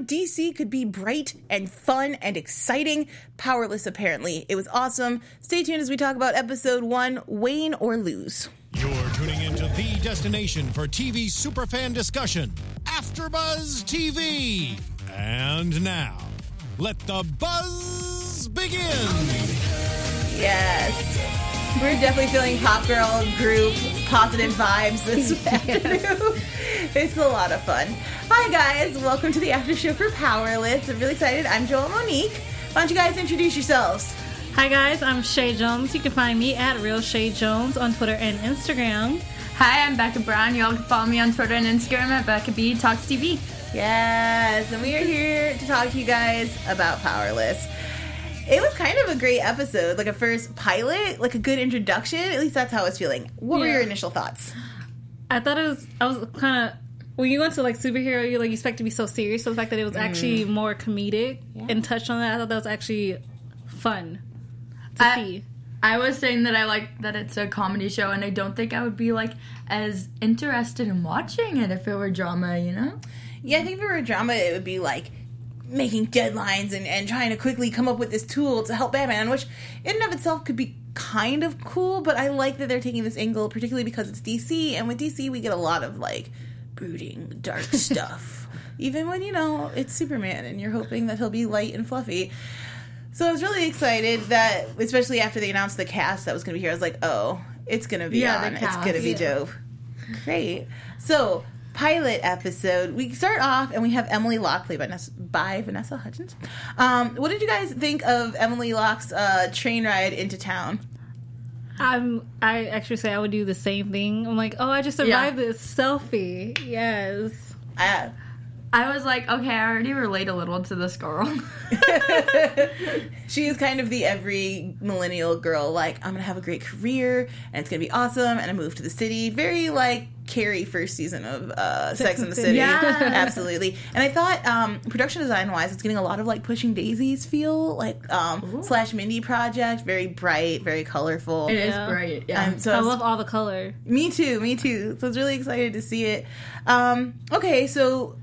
superhero, DC could be bright and fun and exciting. Powerless, apparently. It was awesome. Stay tuned as we talk about episode one Wayne or Lose. You're tuning into the destination for TV superfan discussion, AfterBuzz TV. And now, let the buzz begin. Yes. We're definitely feeling pop girl group positive vibes this afternoon. it's a lot of fun. Hi guys, welcome to the after show for Powerless. I'm really excited. I'm Joel Monique. Why don't you guys introduce yourselves? Hi guys, I'm Shay Jones. You can find me at Real Shay Jones on Twitter and Instagram. Hi, I'm Becca Brown. Y'all can follow me on Twitter and Instagram at Becca B Talks TV. Yes, and we are here to talk to you guys about Powerless. It was kind of a great episode, like a first pilot, like a good introduction. At least that's how I was feeling. What were your initial thoughts? I thought it was. I was kind of when you went to like superhero, you like you expect to be so serious. So the fact that it was actually mm. more comedic and touched on that, I thought that was actually fun to I- see. I was saying that I like that it's a comedy show, and I don't think I would be like as interested in watching it if it were drama. You know? Yeah, I think if it were drama, it would be like making deadlines and, and trying to quickly come up with this tool to help Batman, which in and of itself could be kind of cool, but I like that they're taking this angle, particularly because it's DC, and with DC we get a lot of like brooding, dark stuff. Even when, you know, it's Superman and you're hoping that he'll be light and fluffy. So I was really excited that, especially after they announced the cast that was going to be here, I was like, oh, it's going to be Yeah, on. It's going to be Yeah. dope. Great. So, pilot episode. We start off and we have Emily Locke played by, Ness- by Vanessa Hudgens. Um, what did you guys think of Emily Locke's uh, train ride into town? I'm. I actually say I would do the same thing. I'm like, oh, I just Yeah. survived this selfie. Yes. Uh, I was like, okay, I already relate a little to this girl. she is kind of the every millennial girl, like, I'm going to have a great career and it's going to be awesome and I move to the city. Very like Carrie first season of uh, Sex, and the City. Yeah. Absolutely. And I thought um, production design wise, it's getting a lot of like Pushing Daisies feel, like um, slash Mindy project. Very bright, very colorful. It is Yeah. great. Yeah. Um, so I I was- love all the color. Me too, me too. So I was really excited to see it. Um, okay, so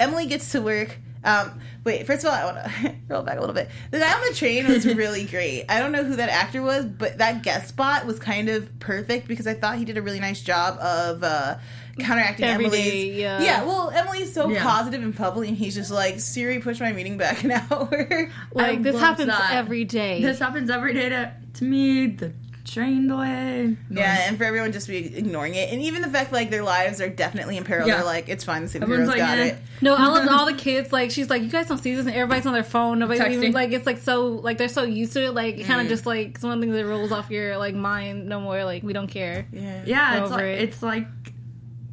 Emily gets to work. Um, wait, first of all, I want to roll back a little bit. The guy on the train was really great. I don't know who that actor was, but that guest spot was kind of perfect because I thought he did a really nice job of uh, counteracting Every Emily's. day, yeah. yeah, well, Emily's so Yeah. positive and bubbly, and he's just like, Siri, push my meeting back an hour. Like this happens that. every day. this happens every day to, to me. The train delay. yeah, and for everyone just to be ignoring it. And even the fact like their lives are definitely in peril. Yeah. They're like, it's fine, the superheroes Everyone's like, got eh. it. No, I love all the kids. Like she's like, you guys don't see this, and everybody's on their phone. Nobody's Texting. even like it's like so like they're so used to it. Like it Mm. kind of just like it's one of the things that rolls off your like mind. No more like we don't care. Yeah. Yeah, it's like it. it's like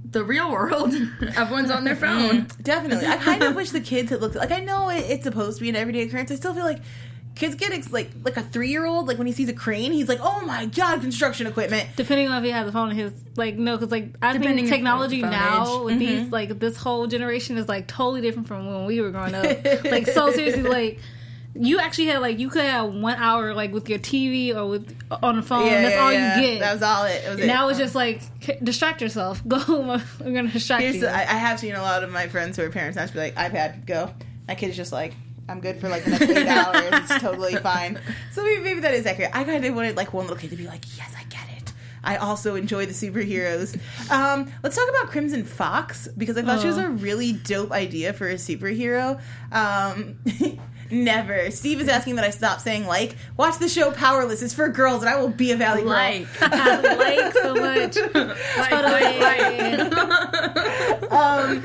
the real world. Everyone's on their phone. Definitely. I kind of wish the kids had looked like I know it, it's supposed to be an everyday occurrence. I still feel like kids get ex- like like a three year old like when he sees a crane, he's like, "Oh my god, construction equipment." Depending on if he has a phone, in his like no, because like I Depending think technology now age. with Mm-hmm. these like this whole generation is like totally different from when we were growing up. like so seriously, like. You actually had like you could have one hour like with your TV or with on the phone. That's all you get. That was all it. it was it. now it's just like distract yourself. Go, I'm gonna distract Here's you. the, I, I have seen a lot of my friends who are parents now just be like, "iPad, go." My kid's just like. I'm good for like the next eight hours. It's totally fine. So maybe, maybe that is accurate. I kind of wanted like one little kid to be like, "Yes, I get it. I also enjoy the superheroes." Um, let's talk about Crimson Fox because I thought she was Oh. a really dope idea for a superhero. Um, never. Steve is asking that I stop saying like. Watch the show Powerless. It's for girls, and I will be a valley girl. Like, like so much. like, Totally. um,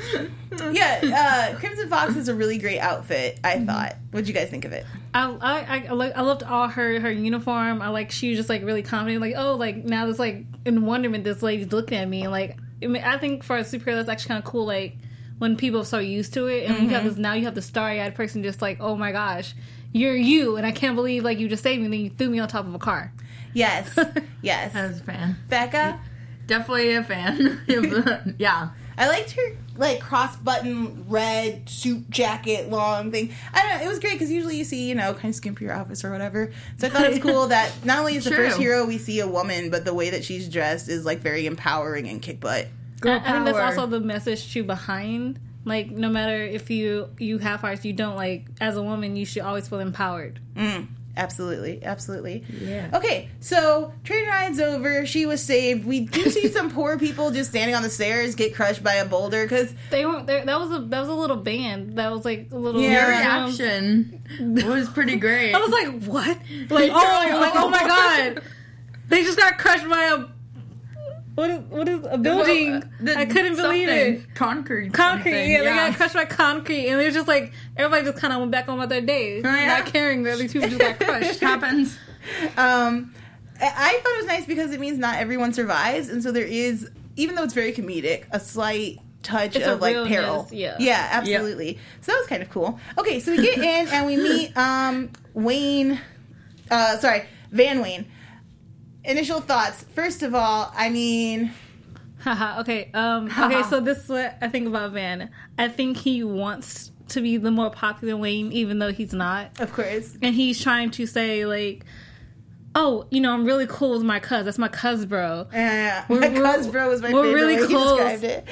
yeah, uh, Crimson Fox is a really great outfit. I thought. What'd you guys think of it? I, I, I, I loved all her her uniform. I like she was just like really confident. Like oh, like now this like in wonderment, this lady's looking at me. And like I, mean, I think for a superhero, that's actually kind of cool. Like when people are so used to it, and you have this now you have the starry eyed person just like oh my gosh, you're you, and I can't believe like you just saved me. And then you threw me on top of a car. Yes, yes. I was a fan. Becca, Definitely a fan. yeah. I liked her like cross button red suit jacket long thing. I don't know. It was great because usually you see you know kind of skimpier outfits or whatever. So I thought it was cool that not only is the True. first hero we see a woman, but the way that she's dressed is like very empowering and kick butt. Girl I, I think that's also the message too behind Like no matter if you you have hearts, you don't like as a woman, you should always feel empowered. Mm. Absolutely, absolutely. Yeah. Okay, so train ride's over. She was saved. We do see some poor people just standing on the stairs get crushed by a boulder because They weren't there. That was a that was a little band. That was like a little Yeah. Your drums. reaction was pretty great. I was like, what? Like, oh, like, oh my god, they just got crushed by a what is what is a building? The- I couldn't believe it. Concrete. Concrete, something, yeah, they got crushed by concrete, and it was just like everybody just kind of went back on with their day, yeah. not caring that these people just got crushed. happens. um, I I thought it was nice because it means not everyone survives, and so there is, even though it's very comedic, a slight touch It's a of like realness, peril. yeah. yeah, absolutely. So that was kind of cool. Okay, so we get in and we meet um Wayne. Uh, sorry, Van Wayne. Initial thoughts. First of all, I mean, Haha, okay, um, okay, so this is what I think about Van. I think he wants to be the more popular Wayne, even though he's not. of course, and he's trying to say like oh you know i'm really cool with my cuz that's my cuz bro yeah, We're- my we're- cuz bro was my we're favorite really close. described it.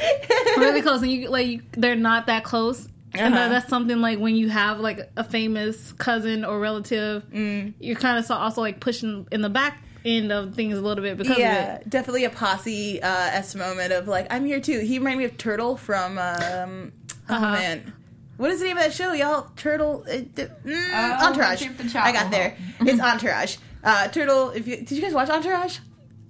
really close and you like you, they're not that close and Uh-huh. that, that's something like when you have like a famous cousin or relative Mm. you're kind of also like pushing in the back end of things a little bit because yeah, of it definitely a posse uh, s moment of like I'm here too. He reminded me of Turtle from um, oh Uh-huh. man, what is the name of that show, y'all? Turtle, uh, mm, Uh, Entourage. I got there. It's Entourage. Uh, Turtle. If you did you guys watch Entourage?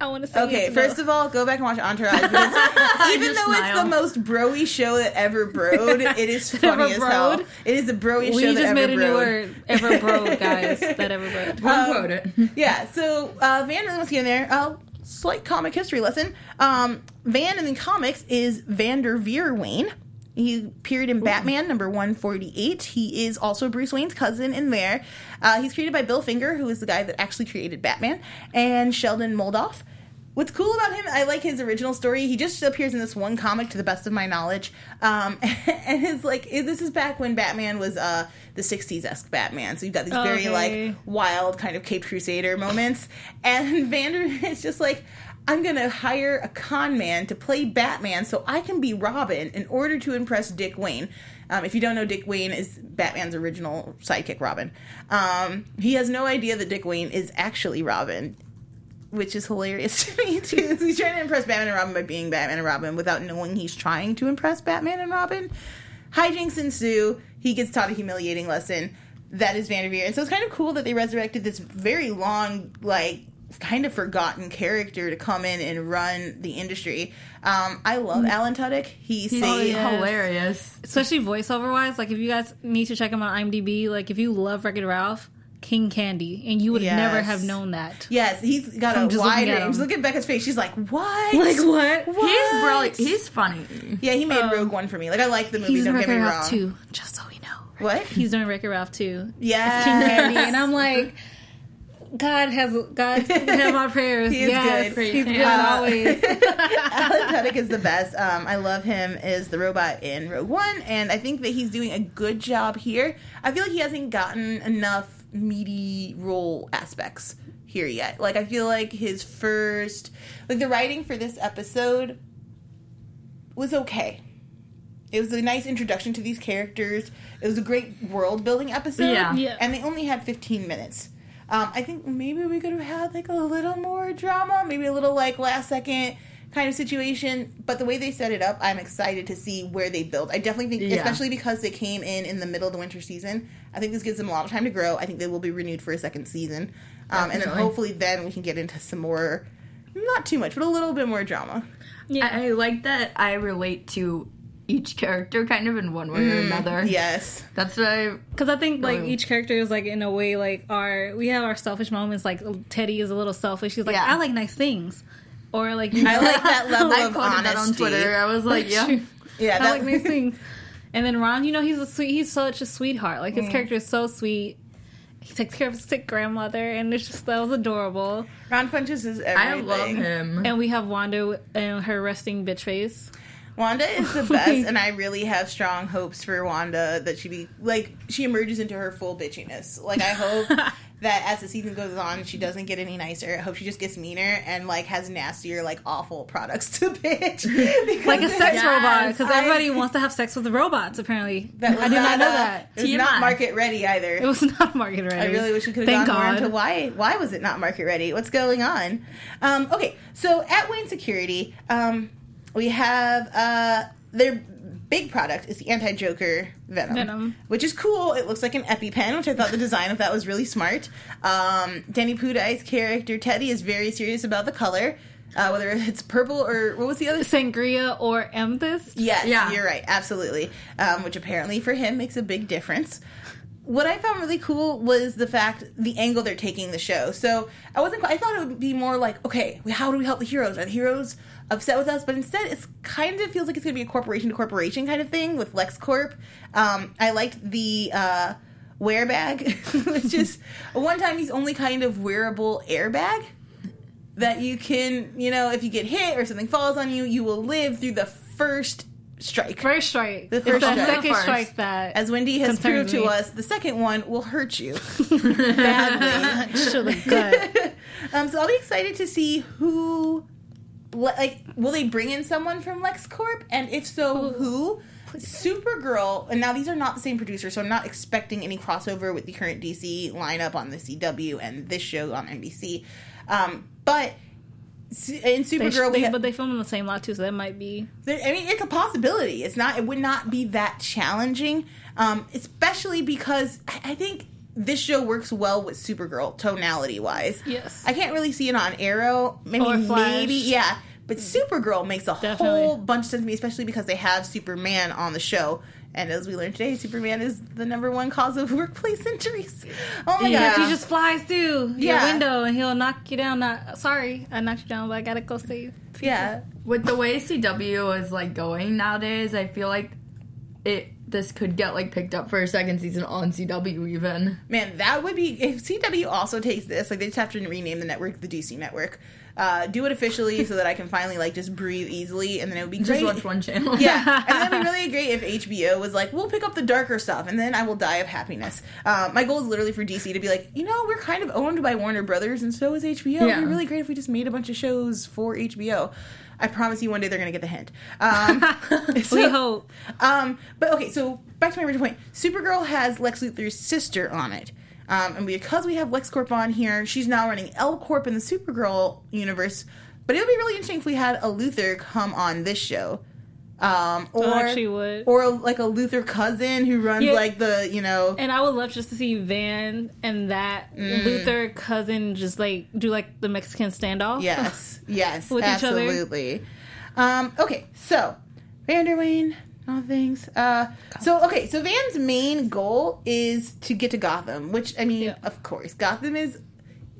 I want to say Okay, yes, first no. of all, go back and watch Entourage. even just though it's the smile. most broy show that ever broed, it is funny Ever as hell. broed? It is the broiest we show just made a new word ever bro guys that ever bro One quote it. Yeah, so uh, Van really wants to get in there. Uh, slight comic history lesson. Um, Van in the comics is Vander Veer Wayne. He appeared in Batman number 148. He is also Bruce Wayne's cousin in there. Uh, he's created by Bill Finger, who is the guy that actually created Batman, and Sheldon Moldoff. What's cool about him, I like his original story. He just appears in this one comic, to the best of my knowledge. Um, and his like, this is back when Batman was uh, the '60s esque Batman. So you've got these very like wild kind of Cape Crusader moments. And Vander is just like, I'm gonna hire a con man to play Batman so I can be Robin in order to impress Dick Wayne. Um, if you don't know, Dick Wayne is Batman's original sidekick, Robin. Um, he has no idea that Dick Wayne is actually Robin, which is hilarious to me too. he's trying to impress Batman and Robin by being Batman and Robin without knowing he's trying to impress Batman and Robin. Hijinks ensue. He gets taught a humiliating lesson. That is Vanderveer. And so it's kind of cool that they resurrected this very long, like, kind of forgotten character to come in and run the industry. Um, I love Alan Tudyk. He He's saved. hilarious. especially voiceover wise like if you guys need to check him on imdb like if you love wreck-it ralph king candy and you would Yes. never have known that Yes, he's got From a just wide looking at range. Look at Becca's face. She's like, what? like what What? He's brilliant. He's funny. yeah, he made Um, Rogue One for me. Like, I like the movie, He's don't get me wrong. Ralph too, just so we know. What? He's doing Wreck-It Ralph too. Yes. King Candy, and I'm like, God has God has my prayers. He is yes, good. he's good Uh, always. Alan Tudyk is the best. Um, I love him as the robot in Rogue One, and I think that he's doing a good job here. I feel like he hasn't gotten enough meaty role aspects here yet. Like I feel like his first, like the writing for this episode was okay. It was a nice introduction to these characters. It was a great world building episode. Yeah. Yeah. And they only had 15 minutes. Um, I think maybe we could have had like a little more drama, maybe a little like last second kind of situation. But the way they set it up, I'm excited to see where they build. I definitely think, Yeah. especially because they came in in the middle of the winter season, I think this gives them a lot of time to grow. I think they will be renewed for a second season. Um, and then hopefully then we can get into some more, not too much, but a little bit more drama. Yeah. I, I like that I relate to each character kind of in one way or another. Yes. That's what I. Because I think like each character is like in a way like our we have our selfish moments. Like Teddy is a little selfish. He's like Yeah. I like nice things, or like you I like that level I of quoted that on honesty. Twitter. I was like, yeah. Yeah, I that, like nice things. And then Ron, you know, he's a sweet. He's such a sweetheart. Like his mm. character is so sweet. He takes care of his sick grandmother, and it's just that was adorable. Ron punches is I love him. And we have Wanda and her resting bitch face. Wanda is the best, and I really have strong hopes for Wanda that she be like she emerges into her full bitchiness. Like I hope that as the season goes on, she doesn't get any nicer. I hope she just gets meaner and like has nastier, like awful products to pitch. Like a sex Yes. robot because everybody wants to have sex with the robots. Apparently, That I did not know uh, that. It was not market ready either. It was not market ready. I really wish we could have gone more God. into why why was it not market ready? What's going on? Um, okay, so at Wayne Security, um, we have uh, their big product is the anti Joker Venom, Venom. which is cool. It looks like an EpiPen, which I thought the design of that was really smart. Um, Danny Pudi's character Teddy is very serious about the color, uh, whether it's purple or what was the other Sangria or amethyst. Yes, Yeah. you're right. Absolutely. Um, which apparently for him makes a big difference. What I found really cool was the fact the angle they're taking the show. So I wasn't. I thought it would be more like, okay, how do we help the heroes? Are the heroes upset with us? But instead, it's kind of feels like it's going to be a corporation to corporation kind of thing with LexCorp. Um, I liked the uh, wear bag, which is one time he's only kind of wearable airbag that you can, you know, if you get hit or something falls on you, you will live through the first strike. First strike. The It's first the strike. second First. strike that As Wendy has Concerns proved to me. us, the second one will hurt you badly. to the gut. um, so I'll be excited to see who, le- like, will they bring in someone from LexCorp, and if so, who? Supergirl, and now these are not the same producer, so I'm not expecting any crossover with the current DC lineup on the CW and this show on NBC. Um, but in They Supergirl, they- have, but they film in the same lot too, so that might be. I mean, it's a possibility. It's not. It would not be that challenging, um, especially because I I think this show works well with Supergirl tonality wise. Yes. I can't really see it on Arrow. Maybe, Or Flash. maybe, yeah. But Supergirl makes a Definitely. whole bunch of sense to me, especially because they have Superman on the show. And as we learned today, Superman is the number one cause of workplace injuries. Oh my Because god! he just flies through your window and he'll knock you down. Not sorry, I knocked you down, but I gotta go save. yeah. With the way CW is like going nowadays, I feel like it this could get like picked up for a second season on CW even. Man, that would be if CW also takes this. Like they just have to rename the network the DC network. Uh, do it officially so that I can finally like just breathe easily, and then it would be Just great. watch one channel. yeah, and that'd be really great if HBO was like, "We'll pick up the darker stuff, and then I will die of happiness." Uh, my goal is literally for DC to be like, you know, we're kind of owned by Warner Brothers, and so is HBO. It'd be really great if we just made a bunch of shows for HBO. I promise you, one day they're gonna get the hint. Um, we hope. um, but okay, so back to my original point. Supergirl has Lex Luthor's sister on it. Um, and because we have LexCorp on here, she's now running L Corp in the Supergirl universe. But it would be really interesting if we had a Luthor come on this show. Um, or I actually would. or like a Luther cousin who runs Yeah. like the you know And I would love just to see Van and that Mm. Luther cousin just like do like the Mexican standoff. Yes, yes, With each other. absolutely. Um, okay, so Vander Wayne, all things. Uh, so okay, so Van's main goal is to get to Gotham, which I mean, Yeah. of course, Gotham is.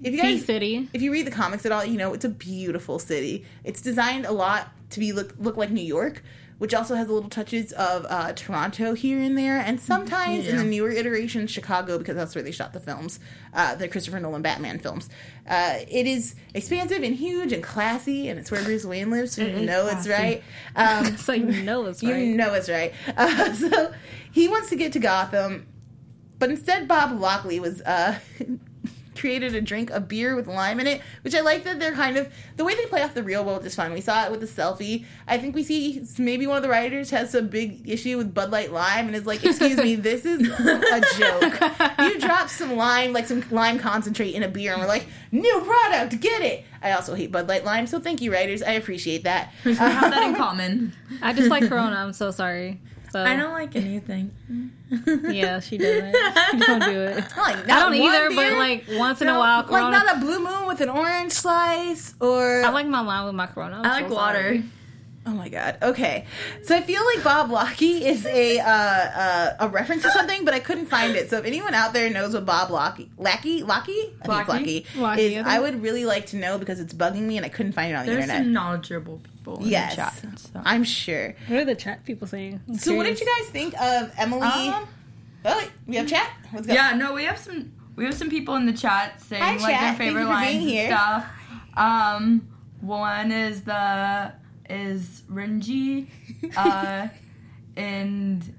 If you guys, City. if you read the comics at all, you know it's a beautiful city. It's designed a lot to be look look like New York, which also has little touches of uh, Toronto here and there, and sometimes in the newer iterations, Chicago because that's where they shot the films, uh, the Christopher Nolan Batman films. Uh, it is expansive and huge and classy, and it's where Bruce Wayne lives, so It you know it's right. Um, So you know it's right. you know it's right. So he wants to get to Gotham, but instead Bob Lockley was uh, created a drink, a beer with lime in it, which I like that they're kind of the way they play off the real world is fun. We saw it with the selfie. I think we see maybe one of the writers has a big issue with Bud Light lime and is like, "Excuse me, this is a joke. You dropped some lime, like some lime concentrate in a beer, and we're like, new product, get it." I also hate Bud Light lime, so thank you, writers. I appreciate that. We have that in common. I just like Corona. I'm so sorry. So I don't like anything. Yeah, she doesn't. She don't do it. Like, I don't either, beer? but like once in a while, like not a blue moon with an orange slice, or I like my lime with my Corona. I'm I like so water. Sorry. oh my god. Okay, so I feel like Bob Locky is a uh, uh, a reference to something, but I couldn't find it. So if anyone out there knows what Bob Locky, Lackey, Locky, I think it's Locky? Locky, Locky, is, I think. I would really like to know because it's bugging me and I couldn't find it on the There's internet. some knowledgeable people in yes, the chat. So. I'm sure. What are the chat people saying? I'm So what did you guys think of Emily? Um, oh, wait, we have chat. Let's go. Yeah, no, we have some we have some people in the chat saying Hi, like chat. their favorite you for lines here. and stuff. Um, one is the is Renji, uh, and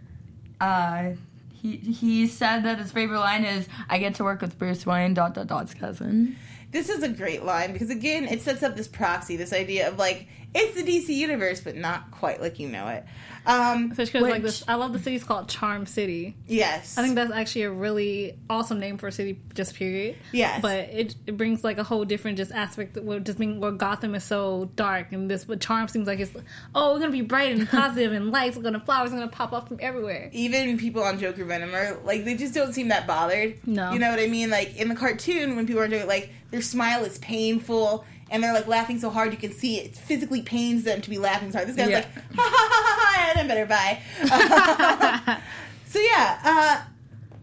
uh, he he said that his favorite line is "I get to work with Bruce Wayne." Dot dot dot's cousin. This is a great line because again, it sets up this proxy, this idea of like it's the DC universe, but not quite like you know it. Um, 'cause, like Which- this, I love the city's called Charm City. yes, I think that's actually a really awesome name for a city, just period. Yes. But it, it brings like a whole different just aspect what just being where Gotham is so dark and this but Charm seems like it's oh we're gonna be bright and positive and lights are gonna flowers are gonna pop up from everywhere. even people on Joker Venom are like they just don't seem that bothered. No. you know what I mean. Like in the cartoon, when people are doing like their smile is painful and they're like laughing so hard you can see it physically pains them to be laughing so hard. This guy's Yeah. like ha ha ha ha ha, and I better bye. so yeah, uh,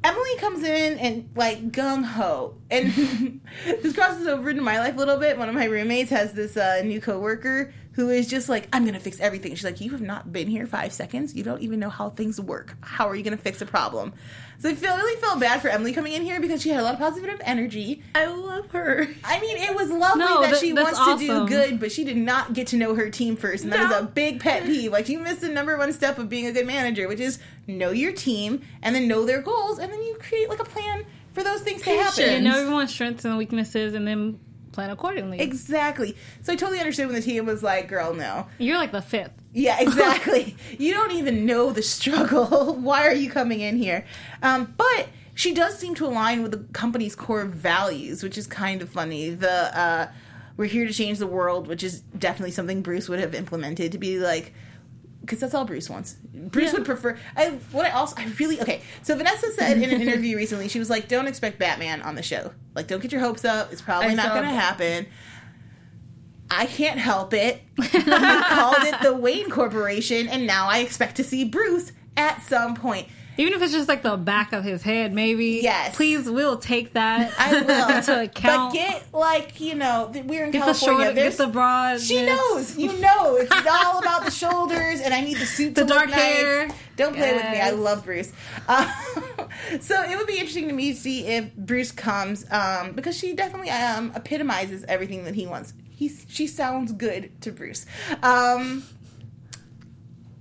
Emily comes in and like gung ho, and this crosses over into my life a little bit. One of my roommates has this uh, new coworker who is just like, "I'm gonna fix everything." She's like, "You have not been here five seconds. You don't even know how things work. How are you gonna fix a problem?" So I feel really felt bad for Emily coming in here because she had a lot of positive energy. I love her. I mean, it was lovely No, that that- she wants to do good, but she did not get to know her team first, and that is No. a big pet peeve. Like you missed the number one step of being a good manager, which is know your team and then know their goals, and then you create like a plan for those things to happen. You know everyone's strengths and weaknesses and then plan accordingly. Exactly. So I totally understood when the team was like, "Girl, no." You're like the fifth. Yeah, exactly. you don't even know the struggle. Why are you coming in here? Um, but she does seem to align with the company's core values, which is kind of funny. The uh, we're here to change the world, which is definitely something Bruce would have implemented to be like. Because that's all Bruce wants. Bruce Yeah. would prefer. I what I also I really okay. So Vanessa said in an interview recently, she was like, "Don't expect Batman on the show. Like, don't get your hopes up. It's probably I not going to happen." I can't help it. we called it the Wayne Corporation, and now I expect to see Bruce at some point. Even if it's just like the back of his head, maybe. Yes. Please, we'll take that I will. into account. But get like you know, we're in Get the California. short, There's get the broad. she knows. You know, it's all about the shoulders, and I need the suit to The dark nice. hair. Don't play with me. I love Bruce. Uh, so it would be interesting to me to see if Bruce comes, um, because she definitely um, epitomizes everything that he wants. He's she sounds good to Bruce. Um,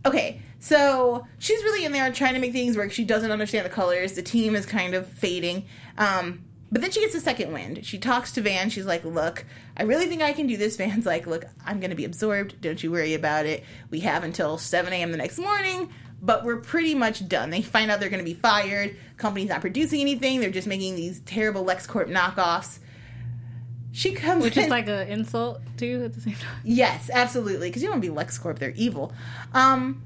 okay, so she's really in there trying to make things work. She doesn't understand the colors. The team is kind of fading. Um, but then she gets a second wind. She talks to Van. She's like, Look, I really think I can do this. Van's like, Look, I'm going to be absorbed. Don't you worry about it. We have until 7 a.m. the next morning, but we're pretty much done. They find out they're going to be fired. Company's not producing anything. They're just making these terrible LexCorp knockoffs. She comes Which in. is like an insult too at the same time. Yes, absolutely. Because you don't want to be LexCorp; they're evil. Um,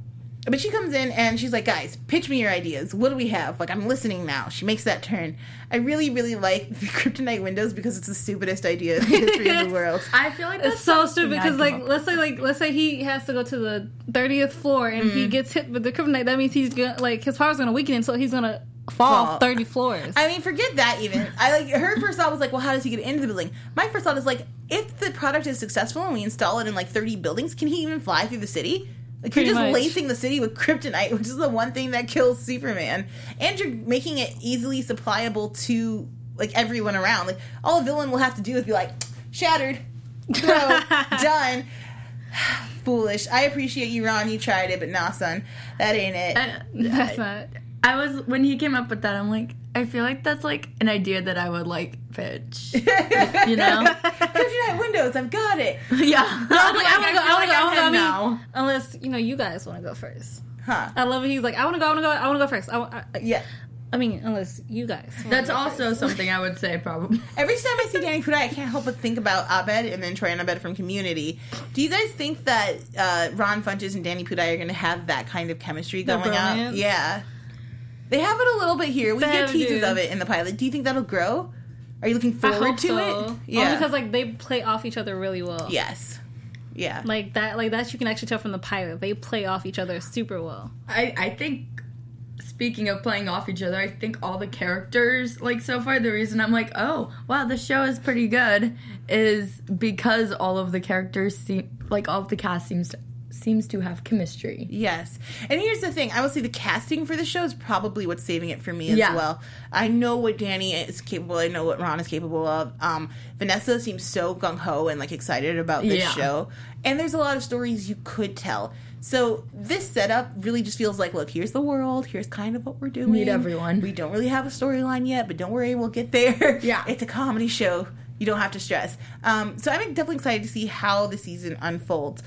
but she comes in and she's like, "Guys, pitch me your ideas. What do we have? Like, I'm listening now." She makes that turn. I really, really like the kryptonite windows because it's the stupidest idea in the history of the world. I feel like that's It's so stupid because, like, up let's say, like, let's say he has to go to the thirtieth floor and Mm-hmm. he gets hit with the kryptonite. That means he's gonna, like, his power's gonna weaken, so he's gonna fall, Fall. thirty floors. I mean, forget that. Even I like her first thought was like, "Well, how does he get into the building?" My first thought is like, if the product is successful and we install it in like 30 buildings, can he even fly through the city? Like Pretty you're just much. lacing the city with kryptonite, which is the one thing that kills Superman, and you're making it easily supplyable to like everyone around. Like all a villain will have to do is be like, shattered, throw, done. Foolish. I appreciate you, Ron. You tried it, but nah, son, that ain't it. I- That's not. I was when he came up with that. I'm like, I feel like that's like an idea that I would like pitch. You know? Kryptonite windows. I've got it. yeah. I'm like, I want to go. I want to go. I want to go. I mean, now. unless you know, you guys want to go first. Huh? I love it. He's like, I want to go. I want to go. I want to go first. I, wa- I, Yeah. I mean, unless you guys. That's also first. something I would say probably. Every time I see Danny Pudi, I can't help but think about Abed and then Troy and Abed from Community. Do you guys think that uh, Ron Funches and Danny Pudi are going to have that kind of chemistry The going out? bromance? Yeah. They have it a little bit here. We They get teases do. of it in the pilot. Do you think that'll grow? Are you looking I forward hope to so. it? Only Yeah. because like they play off each other really well. yes. Yeah. Like that. Like that. You can actually tell from the pilot. They play off each other super well. I, I think speaking of playing off each other, I think all the characters like so far the reason I'm like, "Oh, wow, the show is pretty good" is because all of the characters seem like all of the cast seems to seems to have chemistry. Yes. And here's the thing I will say the casting for the show is probably what's saving it for me as Yeah. well. I know what Danny is capable, I know what Ron is capable of. Um, Vanessa seems so gung ho and like excited about this Yeah. show. And there's a lot of stories you could tell. So this setup really just feels like, look, here's the world. Here's kind of what we're doing. Meet everyone. We don't really have a storyline yet, but don't worry, we'll get there. Yeah. it's a comedy show. You don't have to stress. Um, so I'm definitely excited to see how the season unfolds.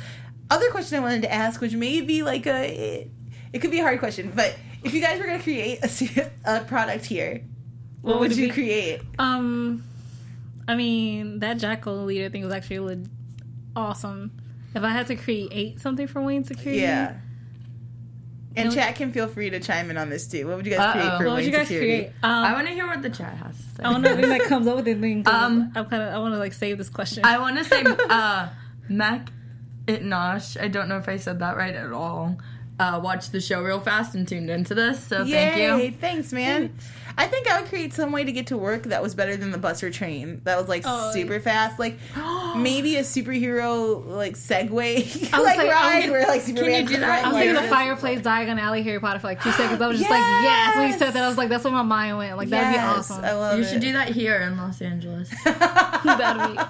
Other question I wanted to ask, which may be like a, it, it could be a hard question, but if you guys were going to create a, a product here, what, What would would you be? create? Um, I mean that Jackal leader thing was actually really awesome. If I had to create something for Wayne Security, Yeah. And Can chat can feel free to chime in on this too. What would you guys create Uh-oh. for what would Wayne you guys Security? create? Um, I want to hear what the chat has to say. I don't know if that comes up with anything. 'cause Um, I'm kind of I want to like save this question. I want to say uh, Mac Itnosh. I don't know if I said that right at all. Uh, watched the show real fast and tuned into this, so thank you. Thanks, man. I think I would create some way to get to work that was better than the bus or train. That was like Oh, super fast. Like maybe a superhero like Segway like, I was like, ride I'm- where like Superman you do that? I was like thinking the fireplace Diagon Alley Harry Potter for like two seconds. I was just like, yes. When you said that, I was like, that's where my mind went. Like that'd Yes, be awesome. I love You it. should do that here in Los Angeles. that'd be.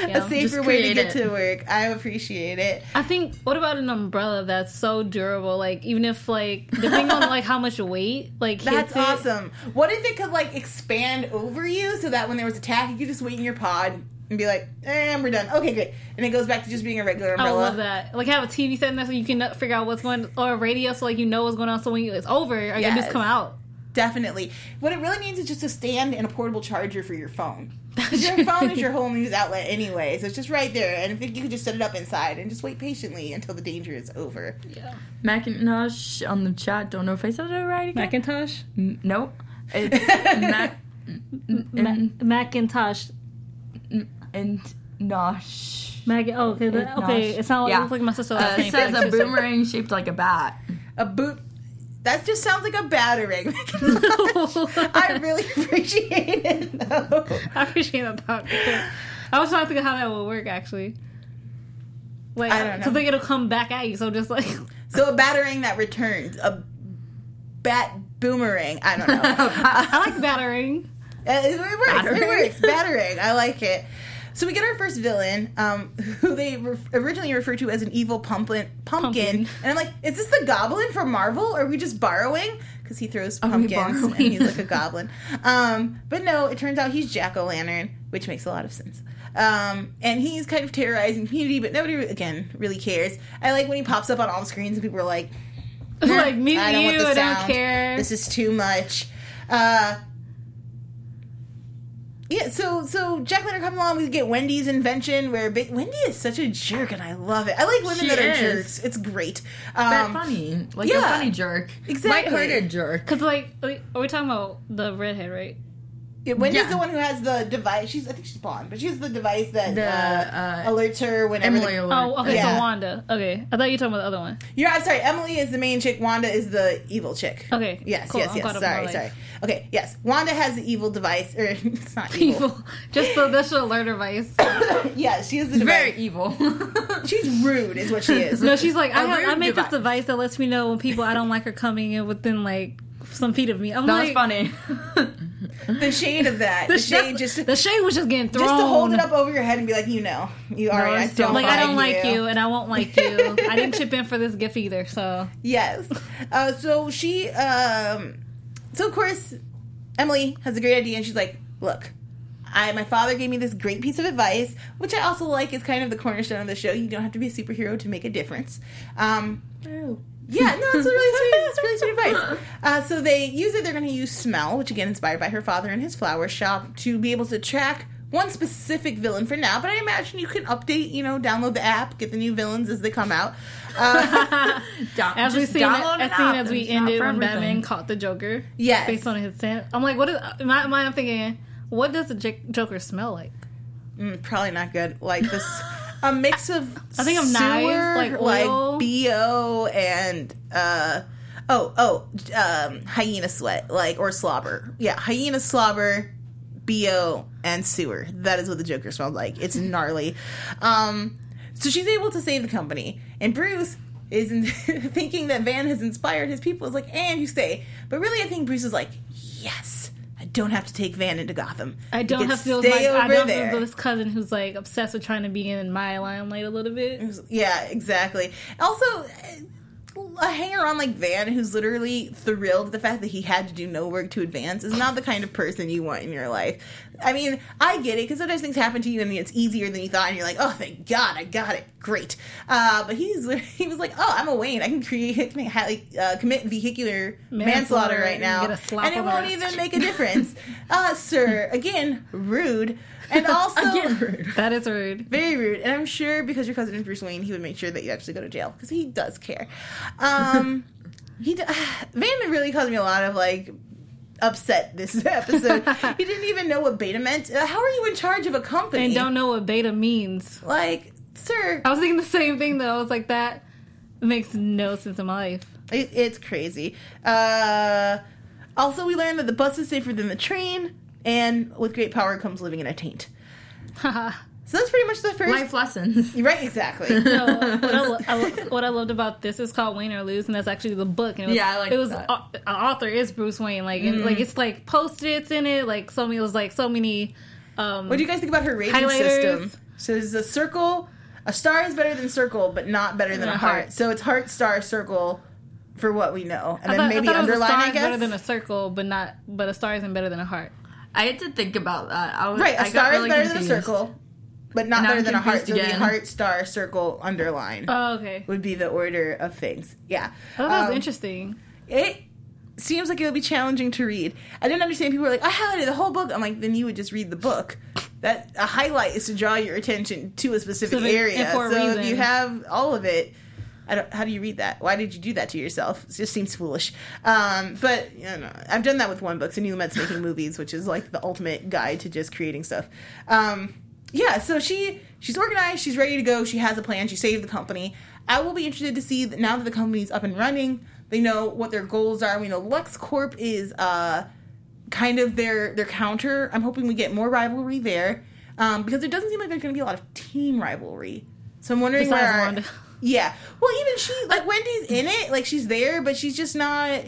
Yeah. a safer way to get it. to work. I appreciate it. I think. What about an umbrella that's so durable? Like even if like depending on like how much weight like That's hits it, awesome. What if it could like expand over you so that when there was a attack, you could just wait in your pod and be like, "And we're done." Okay, great. And it goes back to just being a regular umbrella. I love that. Like have a TV set in there so you can figure out what's going or a radio so like you know what's going on. So when you, it's over, or you Yes. just come out. Definitely. What it really needs is just a stand and a portable charger for your phone. 'Cause your phone is your whole news outlet anyway, so it's just right there. And if it, you could just set it up inside and just wait patiently until the danger is over. Yeah. Macintosh on the chat. Don't know if I said it right again. Macintosh. N- nope. It's Mac Ma- Macintosh. and Nosh. Mag. Oh, okay. that- okay. It sounds like, Yeah. it looks like my sister. Uh, it says a boomerang shaped like a bat. A boot. That just sounds like a battering. I really appreciate it though. I appreciate that thought. I was trying to think of how that would work actually. Like, I don't know. It'll come back at you. So just like, So a battering that returns. A bat boomerang. I don't know. I like battering. Uh, it, it works. Battering. It works. Battering. I like it. So we get our first villain, um, who they re- originally referred to as an evil pumpkin, pumpkin. Pumpkin. And I'm like, is this the goblin from Marvel? Or are we just borrowing? Because he throws pumpkins and he's like a goblin. Um, but no, it turns out he's Jack O' Lantern, which makes a lot of sense. Um, and he's kind of terrorizing the community, but nobody, again, really cares. I like when he pops up on all screens and people are like, like me I don't you, want the I don't care. This is too much. Uh, yeah, so so Jack O' Lantern come along. We get Wendy's invention, where ba- Wendy is such a jerk, and I love it. I like women She that are is. jerks. It's great. But Um, funny. Like yeah. a funny jerk. Exactly. Light-hearted jerk. Cause like, like, are we talking about the redhead, right? Yeah, Wendy's Yeah. the one who has the device. She's I think she's blonde, but she has the device that The, uh, uh, alerts her whenever. Emily the- Alert. Oh, okay. Yeah. So Wanda. Okay, I thought you were talking about the other one. You're I'm sorry. Emily is the main chick. Wanda is the evil chick. Okay. Yes, cool. yes, I'm yes. caught up in my Sorry, life. sorry. Okay, yes. Wanda has the evil device, or it's not evil. Evil. Just the this should alert device. yeah, she has the device. very evil. She's rude, is what she is. No, she's like, I, A have, I rude made this device. device that lets me know when people I don't like are coming in within like some feet of me. I'm that like, was funny. the shade of that. The, The shade shade just the shade was just getting thrown. just to hold it up over your head and be like, you know, you already. I don't Like like, I don't like you. and I won't like you. I didn't chip in for this gift either. So Yes. Uh, so she, um, so of course, Emily has a great idea, and she's like, "Look, I my father gave me this great piece of advice, which I also like is kind of the cornerstone of the show. You don't have to be a superhero to make a difference." Um, yeah, no, it's a really sweet. It's a really sweet advice. Uh, so they use it. They're going to use smell, which again inspired by her father and his flower shop, to be able to track one specific villain for now. But I imagine you can update, you know, download the app, get the new villains as they come out. Uh, as we just seen, download as an soon as we It's ended when everything. Batman caught the Joker. Yes. based on his scent. I'm like, what is? In my mind, I'm thinking, what does the J- Joker smell like? Mm, probably not good. Like this, a mix of I think of knives, like oil. bo and uh oh oh um hyena sweat like or slobber. Yeah, hyena slobber, bo and sewer. That is what the Joker smelled like. It's gnarly. Um. So she's able to save the company, and Bruce is in, thinking that Van has inspired his people. Is like, and you stay, but really, I think Bruce is like, yes, don't have to take Van into Gotham. I don't have to deal with my, stay I don't there. have this cousin who's like obsessed with trying to be in my limelight a little bit. Yeah, exactly. Also, a hanger on like Van, who's literally thrilled at the fact that he had to do no work to advance, is not the kind of person you want in your life. I mean, I get it because sometimes things happen to you and it's easier than you thought, and you're like, "Oh, thank God, I got it, great." Uh, but he's he was like, "Oh, I'm a Wayne. I can create, like, uh, commit vehicular manslaughter, Manslaughter right now, get a slap and it won't wrist." even make a difference, uh, sir." Again, rude, and also Again, rude. That is rude. very rude. And I'm sure because your cousin is Bruce Wayne, he would make sure that you actually go to jail because he does care. Um, he d- Van really caused me a lot of like upset this episode. he didn't even know what beta meant. Uh, how are you in charge of a company? And don't know what beta means. like, sir. I was thinking the same thing though. I was like, that makes no sense in my life. It, it's crazy. Uh, also, we learned that the bus is safer than the train, and with great power comes living in a taint. Haha. So that's pretty much the first. Life lessons. Right, exactly. So, what, I, lo- I, lo- what I loved about this is called Wayne or Lose, and that's actually the book. And it was, Yeah, I like it was that. au- an author is Bruce Wayne, like and, like it's like post-its in it, like so many. It was like so many. Um, What do you guys think about her rating Highlighters. system? So there's a circle, a star is better than circle, but not better than a a heart. heart. So it's heart, star, circle for what we know, and I then thought, maybe I thought a underline. star I is guess better than a circle, but not. But a star isn't better than a heart. I had to think about that. I was, right, a I got star really is better confused. than a circle, but not And better than a heart. So be heart, star, circle, underline Oh, okay. would be the order of things. Yeah, thought that was Um, interesting. It seems like it would be challenging to read. I didn't understand. People were like, "I highlighted the whole book." I'm like, then you would just read the book. That a highlight is to draw your attention to a specific Specific- area. and for a so if you have all of it, I don't, how do you read that? Why did you do that to yourself? It just seems foolish. Um, but you know, I've done that with one book, so Lumet's Making Movies, which is like the ultimate guide to just creating stuff. Um, yeah, so she she's organized, she's ready to go, she has a plan, she saved the company. I will be interested to see that now that the company's up and running, they know what their goals are. We know LexCorp is uh kind of their their counter. I'm hoping we get more rivalry there. Um, because it doesn't seem like there's gonna be a lot of team rivalry. So I'm wondering Besides where Wanda. Yeah. Well even she like Wendy's in it, like she's there, but she's just not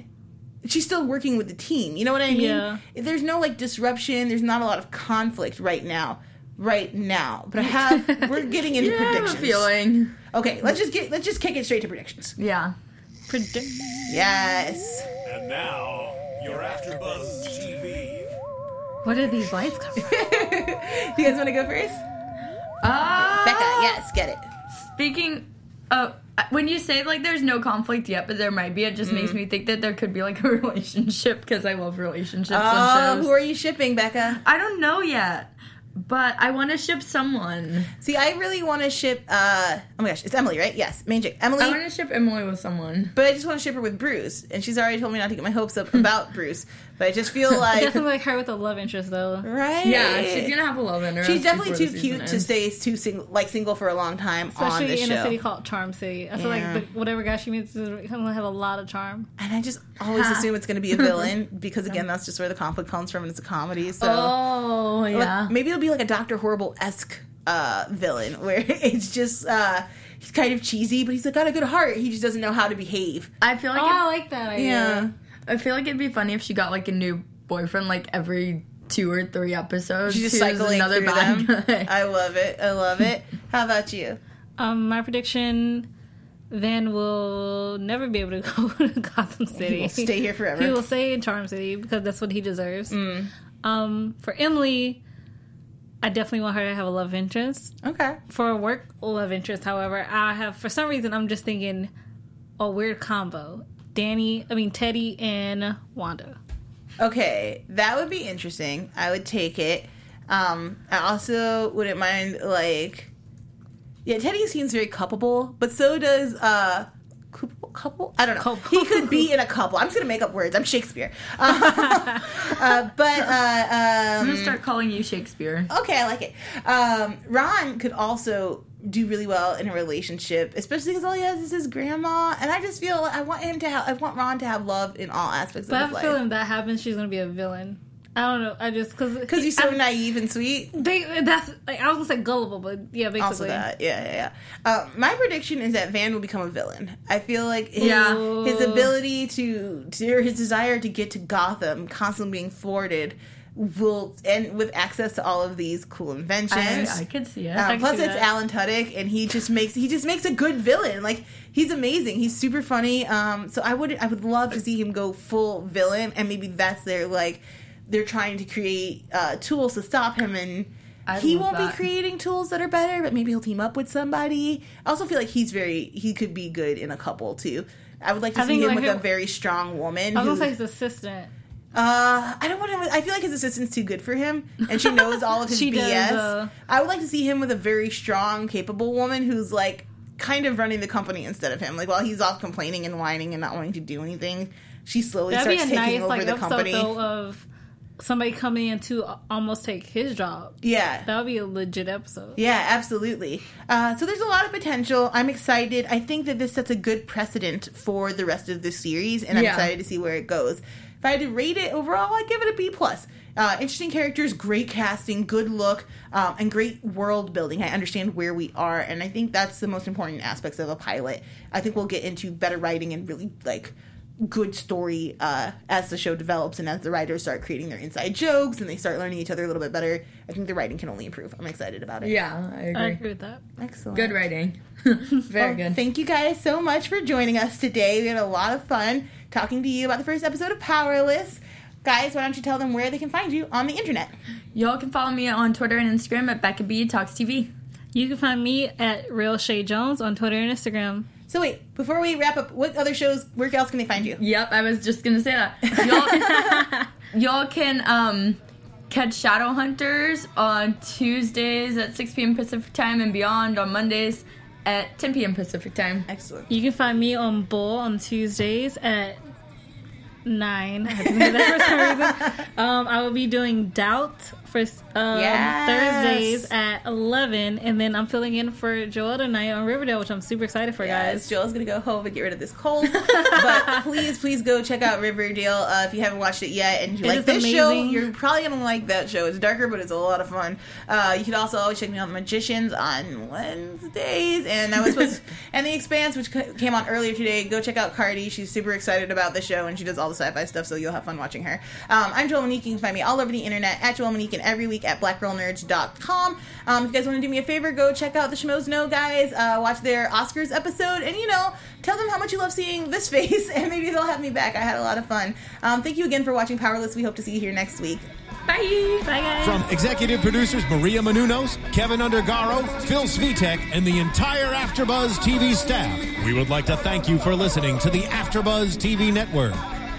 she's still working with the team. You know what I mean? Yeah. There's no like disruption. There's not a lot of conflict right now. Right now, but I have we're getting into Yeah, I have a predictions. feeling. Okay, let's just get let's just kick it straight to predictions. Yeah. Predict- Yes. And now, your AfterBuzz TV. What are these lights come from? Do you guys want to go first? Uh, Becca, yes, get it. Speaking of, when you say like there's no conflict yet, but there might be, it just makes Mm. me think that there could be like a relationship because I love relationships Oh, on shows. who are you shipping, Becca? I don't know yet, but I want to ship someone. See, I really want to ship. uh Oh my gosh, it's Emily, right? Yes, main chick, Emily. I want to ship Emily with someone. but I just want to ship her with Bruce, and she's already told me not to get my hopes up about Bruce. But I just feel like, Definitely like her with a love interest though. right? Yeah, she's gonna have a love interest. She's definitely too cute season to stay too single, like single for a long time on Especially this in show. a city called Charm City. I feel Yeah. like the, whatever guy she meets is gonna have a lot of charm. and I just always assume it's going to be a villain because again, that's just where the conflict comes from, and it's a comedy. So Oh Like, yeah. maybe it'll be like a Doctor Horrible esque uh, villain where it's just uh, he's kind of cheesy, but he's like got a good heart. He just doesn't know how to behave. I feel like Oh, it- I like that idea. Yeah. I feel like it'd be funny if she got like a new boyfriend like every two or three episodes. She's just cycling another through bad them. guy. I love it. I love it. How about you? Um, my prediction: Van will never be able to go to Gotham City. He will stay here forever. He will stay in Charm City because that's what he deserves. Um, for Emily, I definitely want her to have a love interest. Okay. For a work love interest, however, I have for some reason I'm just thinking a weird combo: Danny, I mean Teddy and Wanda. Okay, that would be interesting. I would take it. Um, I also wouldn't mind like, yeah, Teddy seems very cuppable, but so does uh, couple. couple? I don't know. Couple. He could be in a couple. I'm just gonna make up words. I'm Shakespeare. Uh, uh, but uh, I'm um, gonna start calling you Shakespeare. okay, I like it. Um, Ron could also do really well in a relationship, especially because all he has is his grandma, and I just feel I want him to have. I want Ron to have love in all aspects But I of his life. feeling if that happens, she's gonna be a villain. I don't know. I just because Because he's so naive and sweet. They that's like I was gonna say gullible, but yeah, basically. Also that, yeah, yeah, yeah. Uh, my prediction is that Van will become a villain. I feel like his, Yeah. his ability to, to, or his desire to get to Gotham, constantly being thwarted, will and with access to all of these cool inventions. I could see it. Um, plus, see it's that. Alan Tudyk, and he just makes he just makes a good villain. Like he's amazing. He's super funny. Um, so I would I would love to see him go full villain, and maybe that's their like they're trying to create uh, tools to stop him, and I he won't that. be creating tools that are better, but maybe he'll team up with somebody. I also feel like he's very he could be good in a couple too. I would like to I see him like, with a very strong woman. I was who- say his assistant. Uh, I don't want him. I feel like his assistant's too good for him, and she knows all of his She BS. does, uh, I would like to see him with a very strong, capable woman who's like kind of running the company instead of him. Like while he's off complaining and whining and not wanting to do anything, she slowly That'd be starts taking nice over like the episode company. though of somebody coming in to almost take his job. yeah, That would be a legit episode. Yeah, absolutely. Uh, so there's a lot of potential. I'm excited. I think that this sets a good precedent for the rest of the series, and I'm Yeah. excited to see where it goes. If I had to rate it overall, I'd give it a B plus. Uh, interesting characters, great casting, good look, um, and great world building. I understand where we are, and I think that's the most important aspects of a pilot. I think we'll get into better writing and really like good story uh, as the show develops and as the writers start creating their inside jokes and they start learning each other a little bit better. I think the writing can only improve. I'm excited about it. yeah, I I agree. agree with that. Excellent. Good writing. Very Well, good. Thank you guys so much for joining us today. We had a lot of fun talking to you about the first episode of Powerless. Guys, why don't you tell them where they can find you on the internet? Y'all can follow me on Twitter and Instagram at Becca B Talks TV. You can find me at Real Shay Jones on Twitter and Instagram. So wait, before we wrap up, what other shows, where else can they find you? Yep, I was just gonna say that. Y'all, y'all can um, catch Shadowhunters on Tuesdays at 6 p.m. Pacific time and beyond on Mondays at 10 p.m. Pacific time. Excellent. You can find me on Bull on Tuesdays at nine. I had to do that for some reason. Um, I will be doing Doubt for um, Yes. Thursdays at eleven, and then I'm filling in for Joel tonight on Riverdale, which I'm super excited for, Guys, guys. Joel's gonna go home and get rid of this cold. but please, please go check out Riverdale uh, if you haven't watched it yet. And you It like is this show, you're probably gonna like that show. It's darker, but it's a lot of fun. Uh, you can also always check me out The Magicians on Wednesdays, and I was supposed and The Expanse, which came on earlier today. Go check out Cardi. She's super excited about the show, and she does all the sci-fi stuff, so you'll have fun watching her. Um, I'm Joel Monique. You can find me all over the internet at Joel Monique and every week at blackgirlnerds.com. Um, if you guys want to do me a favor, go check out the Schmoes Know guys. Uh, watch their Oscars episode, and you know, tell them how much you love seeing this face, and maybe they'll have me back. I had a lot of fun. Um, thank you again for watching Powerless. We hope to see you here next week. Bye! Bye, guys. From executive producers Maria Menounos, Keven Undergaro, Phil Svitek, and the entire AfterBuzz TV staff, we would like to thank you for listening to the AfterBuzz TV network.